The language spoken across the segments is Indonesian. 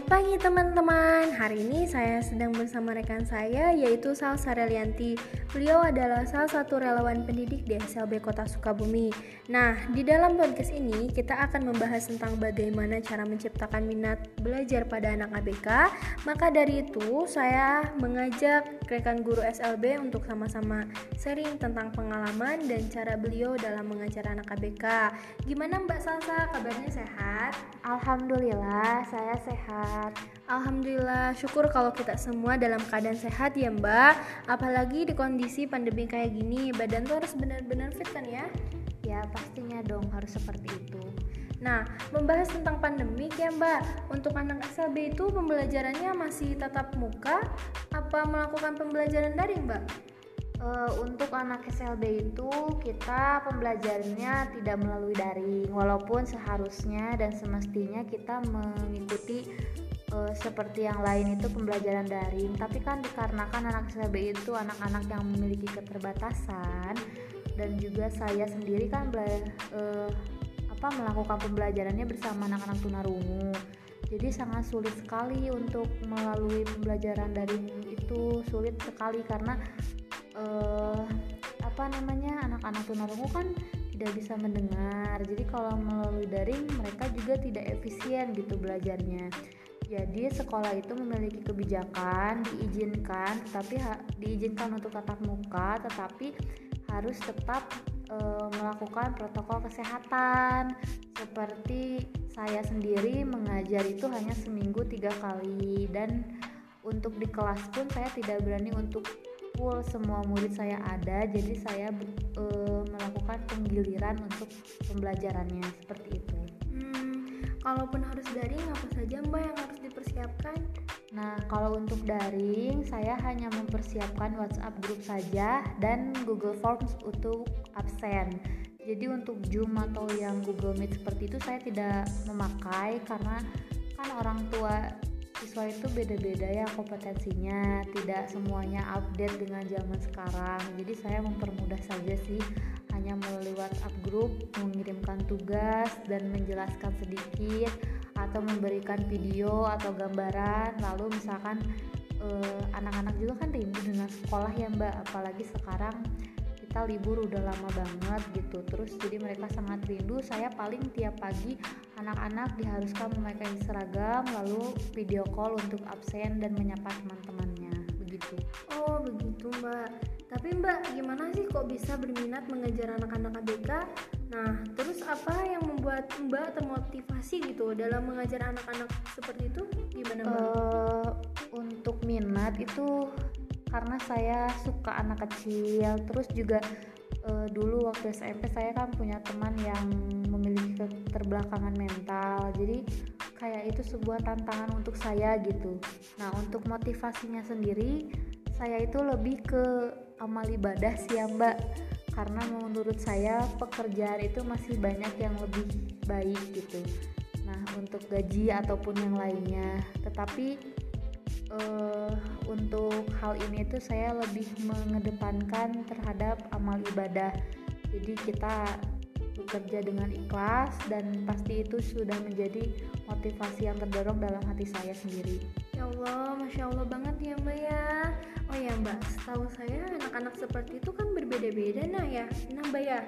Selamat pagi teman-teman. Hari ini saya sedang bersama rekan saya yaitu Salsa Relianti. Beliau adalah salah satu relawan pendidik di SLB Kota Sukabumi. Nah, di dalam podcast ini kita akan membahas tentang bagaimana cara menciptakan minat belajar pada anak ABK. Maka dari itu, saya mengajak rekan guru SLB untuk sama-sama sharing tentang pengalaman dan cara beliau dalam mengajar anak ABK. Gimana Mbak Salsa? Kabarnya sehat? Alhamdulillah, saya sehat. Alhamdulillah, syukur kalau kita semua dalam keadaan sehat ya Mbak. Apalagi di kondisi pandemi kayak gini, badan tuh harus benar-benar fit kan ya? Ya, pastinya dong harus seperti itu. Nah, membahas tentang pandemi ya Mbak, untuk anak SLB itu pembelajarannya masih tatap muka apa melakukan pembelajaran daring Mbak? Uh, untuk anak SLB itu kita pembelajarannya tidak melalui daring walaupun seharusnya dan semestinya kita mengikuti uh, seperti yang lain itu pembelajaran daring tapi kan dikarenakan anak SLB itu anak-anak yang memiliki keterbatasan dan juga saya sendiri kan uh, apa melakukan pembelajarannya bersama anak-anak tunarungu. Jadi sangat sulit sekali untuk melalui pembelajaran daring itu sulit sekali karena uh, apa namanya anak-anak tunarungu kan tidak bisa mendengar. Jadi kalau melalui daring mereka juga tidak efisien gitu belajarnya jadi sekolah itu memiliki kebijakan diizinkan tetapi diizinkan untuk tatap muka tetapi harus tetap e, melakukan protokol kesehatan. Seperti saya sendiri mengajar itu hanya seminggu tiga kali dan untuk di kelas pun saya tidak berani untuk full semua murid saya ada. Jadi saya e, melakukan penggiliran untuk pembelajarannya seperti itu kalaupun harus daring apa saja mbak yang harus dipersiapkan? Nah kalau untuk daring saya hanya mempersiapkan WhatsApp grup saja dan Google Forms untuk absen. Jadi untuk Zoom atau yang Google Meet seperti itu saya tidak memakai karena kan orang tua siswa itu beda-beda ya kompetensinya. Tidak semuanya update dengan zaman sekarang. Jadi saya mempermudah saja sih hanya melalui WhatsApp grup mengirimkan tugas dan menjelaskan sedikit atau memberikan video atau gambaran. Lalu misalkan eh, anak-anak juga kan rindu dengan sekolah ya mbak. Apalagi sekarang kita libur udah lama banget gitu. Terus jadi mereka sangat rindu. Saya paling tiap pagi anak-anak diharuskan memakai seragam lalu video call untuk absen dan menyapa teman-temannya. Begitu. Oh begitu mbak tapi mbak gimana sih kok bisa berminat mengejar anak-anak ABK nah terus apa yang membuat mbak termotivasi gitu dalam mengajar anak-anak seperti itu? Gimana mbak? Uh, untuk minat itu karena saya suka anak kecil. Terus juga uh, dulu waktu SMP saya kan punya teman yang memiliki keterbelakangan mental. Jadi kayak itu sebuah tantangan untuk saya gitu. Nah untuk motivasinya sendiri saya itu lebih ke amal ibadah sih ya mbak. Karena menurut saya pekerjaan itu masih banyak yang lebih baik gitu. Nah untuk gaji ataupun yang lainnya. Tetapi uh, untuk hal ini tuh saya lebih mengedepankan terhadap amal ibadah. Jadi kita bekerja dengan ikhlas dan pasti itu sudah menjadi motivasi yang terdorong dalam hati saya sendiri. Ya Allah Masya Allah banget ya Mbak ya oh ya Mbak setahu saya anak-anak seperti itu kan berbeda-beda nah ya nah Mbak ya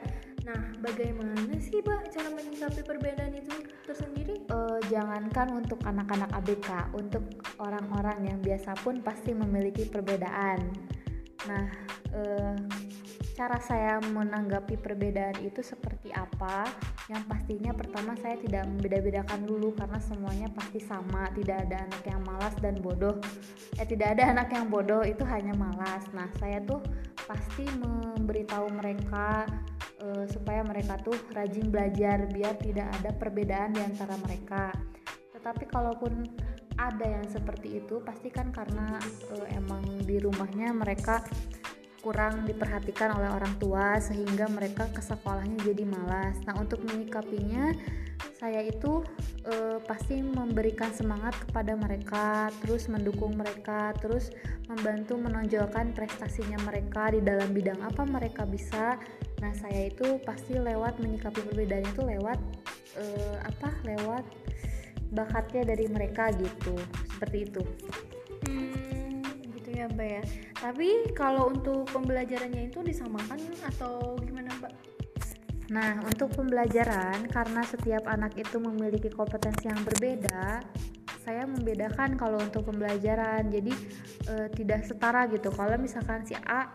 Nah, bagaimana sih, Mbak, cara menyikapi perbedaan itu tersendiri? Uh, jangankan untuk anak-anak ABK, untuk orang-orang yang biasa pun pasti memiliki perbedaan. Nah, uh, cara saya menanggapi perbedaan itu seperti apa? Yang pastinya pertama saya tidak membeda-bedakan dulu karena semuanya pasti sama, tidak ada anak yang malas dan bodoh. Eh tidak ada anak yang bodoh, itu hanya malas. Nah, saya tuh pasti memberitahu mereka uh, supaya mereka tuh rajin belajar biar tidak ada perbedaan di antara mereka. Tetapi kalaupun ada yang seperti itu pasti kan karena uh, emang di rumahnya mereka kurang diperhatikan oleh orang tua sehingga mereka ke sekolahnya jadi malas. Nah, untuk menyikapinya saya itu e, pasti memberikan semangat kepada mereka, terus mendukung mereka, terus membantu menonjolkan prestasinya mereka di dalam bidang apa mereka bisa. Nah, saya itu pasti lewat menyikapi perbedaan itu lewat e, apa? Lewat bakatnya dari mereka gitu seperti itu hmm, gitu ya mbak ya tapi kalau untuk pembelajarannya itu disamakan atau gimana mbak Nah, untuk pembelajaran, karena setiap anak itu memiliki kompetensi yang berbeda, saya membedakan kalau untuk pembelajaran. Jadi e, tidak setara gitu. Kalau misalkan si A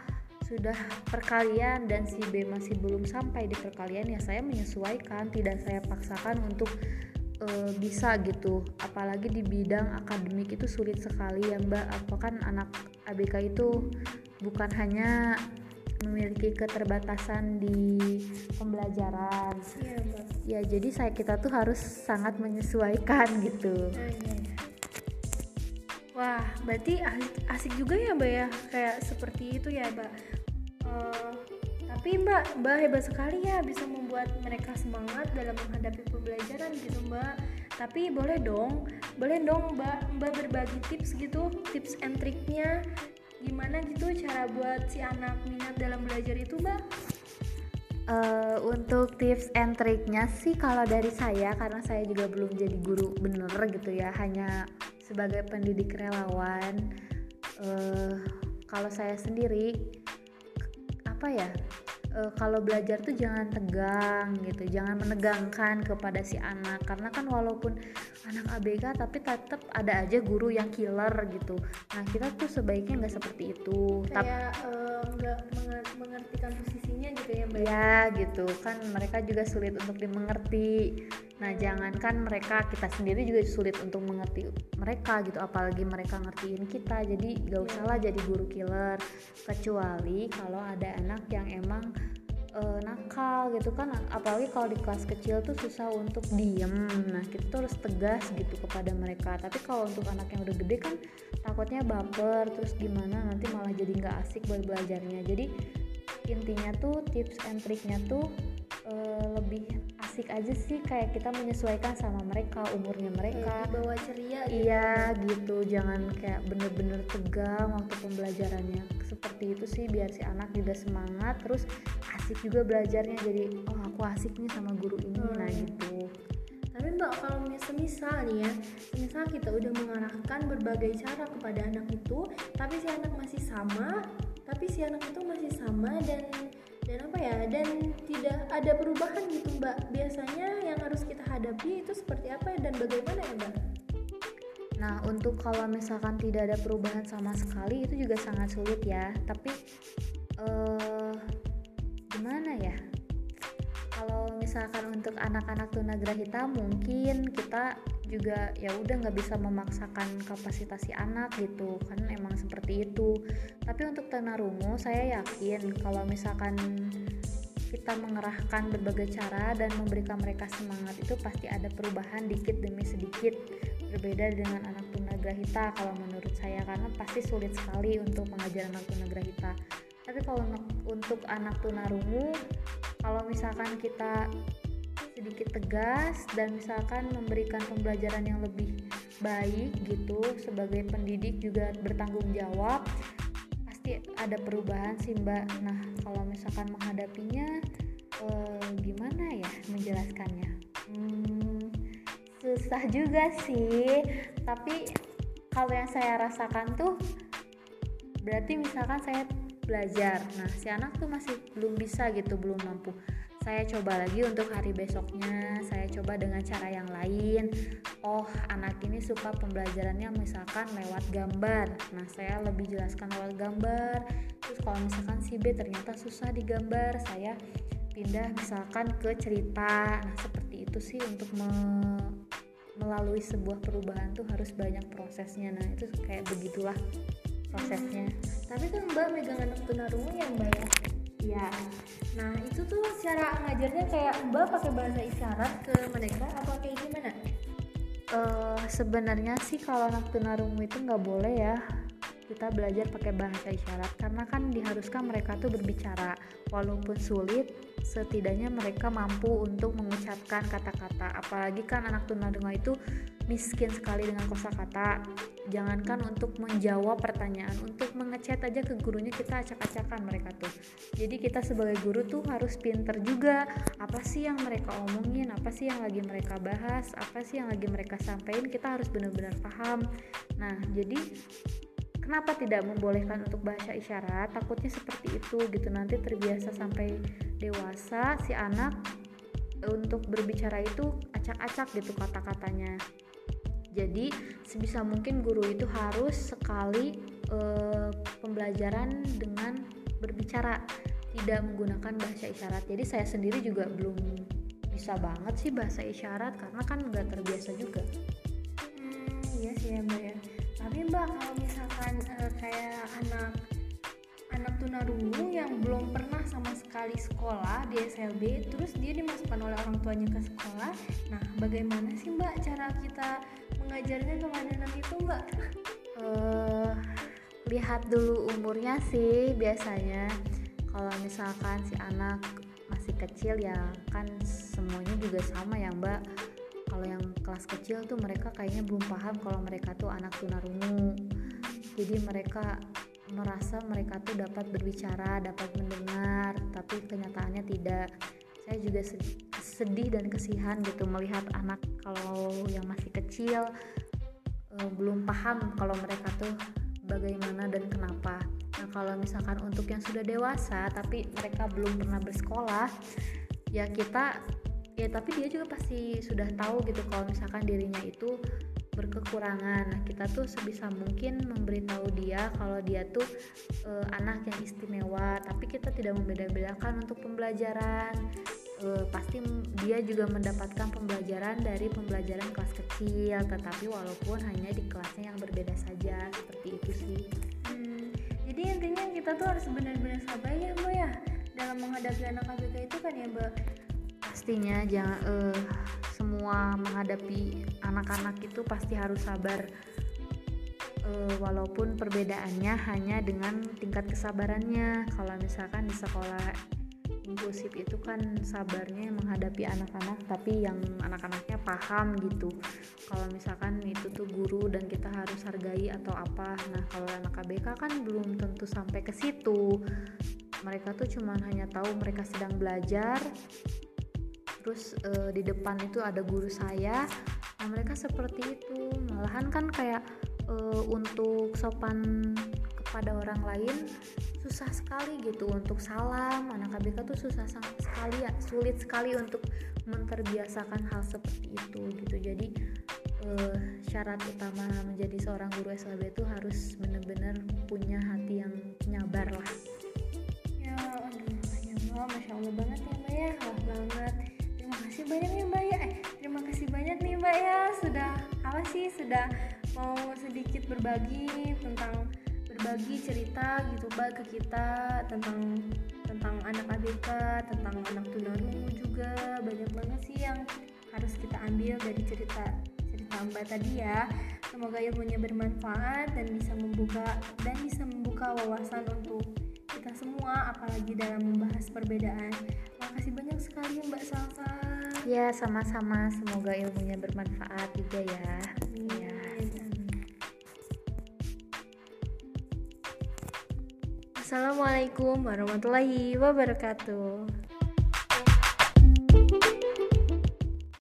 sudah perkalian dan si B masih belum sampai di perkalian, ya saya menyesuaikan, tidak saya paksakan untuk e, bisa gitu. Apalagi di bidang akademik itu sulit sekali ya Mbak. Apa kan anak ABK itu bukan hanya memiliki keterbatasan di pembelajaran. Iya, Mbak. Ya, jadi saya kita tuh harus sangat menyesuaikan gitu. Iya, iya. Wah, berarti asik, asik juga ya Mbak ya, kayak seperti itu ya Mbak. Uh, tapi Mbak, Mbak hebat sekali ya bisa membuat mereka semangat dalam menghadapi pembelajaran gitu Mbak. Tapi boleh dong, boleh dong Mbak, Mbak berbagi tips gitu, tips and triknya gimana gitu cara buat si anak minat dalam belajar itu mbak? Uh, untuk tips and triknya sih kalau dari saya karena saya juga belum jadi guru bener gitu ya hanya sebagai pendidik relawan uh, kalau saya sendiri apa ya uh, kalau belajar tuh jangan tegang gitu jangan menegangkan kepada si anak. Karena kan walaupun anak ABK tapi tetap ada aja guru yang killer gitu. Nah kita tuh sebaiknya nggak seperti itu. Kayak nggak uh, mengertikan posisinya gitu ya mbak ya? Gitu. Kan mereka juga sulit untuk dimengerti nah jangankan mereka kita sendiri juga sulit untuk mengerti mereka gitu apalagi mereka ngertiin kita. Jadi gak usah lah jadi guru killer. Kecuali kalau ada anak yang emang uh, nakal gitu kan. Apalagi kalau di kelas kecil tuh susah untuk diem. Nah kita tuh harus tegas gitu kepada mereka. Tapi kalau untuk anak yang udah gede kan takutnya baper. Terus gimana nanti malah jadi nggak asik buat belajarnya. Jadi intinya tuh tips and triknya tuh uh, lebih asik aja sih kayak kita menyesuaikan sama mereka umurnya mereka. bawa ceria gitu. iya gitu. Jangan kayak bener-bener tegang waktu pembelajarannya. Seperti itu sih biar si anak juga semangat terus asik juga belajarnya. Jadi oh aku asik nih sama guru ini. Hmm. nah gitu. Tapi mbak kalau misal nih ya misal kita udah mengarahkan berbagai cara kepada anak itu tapi si anak masih sama tapi si anak itu masih sama dan dan apa ya dan tidak ada perubahan gitu mbak biasanya yang harus kita hadapi itu seperti apa dan bagaimana ya mbak Nah, untuk kalau misalkan tidak ada perubahan sama sekali itu juga sangat sulit ya. Tapi uh, gimana ya? Kalau misalkan untuk anak-anak tunagrahita mungkin kita juga ya udah nggak bisa memaksakan kapasitas si anak gitu kan emang seperti itu. Tapi untuk tunarungu saya yakin kalau misalkan kita mengerahkan berbagai cara dan memberikan mereka semangat itu pasti ada perubahan dikit demi sedikit. Berbeda dengan anak tunagrahita kalau menurut saya karena pasti sulit sekali untuk mengajar anak tunagrahita tapi kalau untuk anak tunarungu kalau misalkan kita sedikit tegas dan misalkan memberikan pembelajaran yang lebih baik gitu sebagai pendidik juga bertanggung jawab pasti ada perubahan sih mbak. Nah kalau misalkan menghadapinya eh, gimana ya menjelaskannya? Hmm, susah juga sih. Tapi kalau yang saya rasakan tuh berarti misalkan saya belajar. Nah si anak tuh masih belum bisa gitu belum mampu saya coba lagi untuk hari besoknya. Saya coba dengan cara yang lain. Oh anak ini suka pembelajarannya misalkan lewat gambar. Nah saya lebih jelaskan lewat gambar. Terus kalau misalkan si B ternyata susah digambar saya pindah misalkan ke cerita. Nah seperti itu sih untuk me melalui sebuah perubahan tuh harus banyak prosesnya. Nah itu kayak begitulah prosesnya. Hmm. tapi kan mbak megang anak tunarungu yang mbak ya iya. Nah itu tuh cara ngajarnya kayak mbak pakai bahasa isyarat ke mereka apa kayak gimana? Uh, sebenarnya sih kalau anak tunarungu itu nggak boleh ya kita belajar pakai bahasa isyarat karena kan diharuskan mereka tuh berbicara. Walaupun sulit setidaknya mereka mampu untuk mengucapkan kata-kata. Apalagi kan anak tunarungu itu miskin sekali dengan kosakata jangankan untuk menjawab pertanyaan untuk mengechat aja ke gurunya kita acak-acakan mereka tuh. Jadi kita sebagai guru tuh harus pinter juga. Apa sih yang mereka omongin? Apa sih yang lagi mereka bahas? Apa sih yang lagi mereka sampaikan? Kita harus benar-benar paham. Nah jadi kenapa tidak membolehkan untuk bahasa isyarat? Takutnya seperti itu gitu. Nanti terbiasa sampai dewasa si anak untuk berbicara itu acak-acak gitu kata-katanya jadi sebisa mungkin guru itu harus sekali eh, pembelajaran dengan berbicara tidak menggunakan bahasa isyarat. Jadi saya sendiri juga belum bisa banget sih bahasa isyarat karena kan nggak terbiasa juga. Hmm, iya sih ya mbak ya. Tapi mbak kalau misalkan uh, kayak anak tunarungu yang belum pernah sama sekali sekolah di SLB terus dia dimasukkan oleh orang tuanya ke sekolah. Nah bagaimana sih mbak cara kita mengajarnya kepada anak itu mbak? Uh, lihat dulu umurnya sih biasanya. Kalau misalkan si anak masih kecil ya kan semuanya juga sama ya mbak. Kalau yang kelas kecil tuh mereka kayaknya belum paham kalau mereka tuh anak tunarungu jadi mereka merasa mereka tuh dapat berbicara dapat mendengar tapi kenyataannya tidak. Saya juga sedih dan kesihan gitu melihat anak kalau yang masih kecil uh, belum paham kalau mereka tuh bagaimana dan kenapa. Nah kalau misalkan untuk yang sudah dewasa tapi mereka belum pernah bersekolah ya kita ya tapi dia juga pasti sudah tahu gitu kalau misalkan dirinya itu berkekurangan. Nah kita tuh sebisa mungkin memberitahu dia kalau dia tuh e, anak yang istimewa tapi kita tidak membeda-bedakan untuk pembelajaran. E, pasti dia juga mendapatkan pembelajaran dari pembelajaran kelas kecil tetapi walaupun hanya di kelasnya yang berbeda saja seperti itu sih. Hmm, jadi intinya kita tuh harus benar-benar sabar ya mbak ya dalam menghadapi anak ABK itu kan ya mbak pastinya jangan uh, semua menghadapi anak-anak itu pasti harus sabar. Uh, walaupun perbedaannya hanya dengan tingkat kesabarannya. Kalau misalkan di sekolah inklusif itu kan sabarnya menghadapi anak-anak tapi yang anak-anaknya paham gitu. Kalau misalkan itu tuh guru dan kita harus hargai atau apa. Nah kalau anak KBK kan belum tentu sampai ke situ. Mereka tuh cuman hanya tahu mereka sedang belajar terus uh, di depan itu ada guru saya. Nah mereka seperti itu. Malahan kan kayak uh, untuk sopan kepada orang lain susah sekali gitu. Untuk salam anak ABK tuh susah sekali ya sulit sekali untuk menterbiasakan hal seperti itu gitu. Jadi uh, syarat utama menjadi seorang guru SLB itu harus benar-benar punya hati yang nyabar lah. Ya aduh ya masya Allah banget ya mbak ya. Banget kasih banyak nih mbak ya. Eh, terima kasih banyak nih mbak ya. Sudah apa sih sudah mau sedikit berbagi tentang berbagi cerita gitu mbak ke kita tentang tentang anak ABK tentang anak tunarungu juga. Banyak banget sih yang harus kita ambil dari cerita cerita mbak tadi ya. Semoga ilmunya bermanfaat dan bisa membuka dan bisa membuka wawasan untuk kita semua apalagi dalam membahas perbedaan makasih banyak sekali mbak Salsa Ya, sama-sama. Semoga ilmunya bermanfaat juga ya. Iya. Assalamualaikum warahmatullahi wabarakatuh.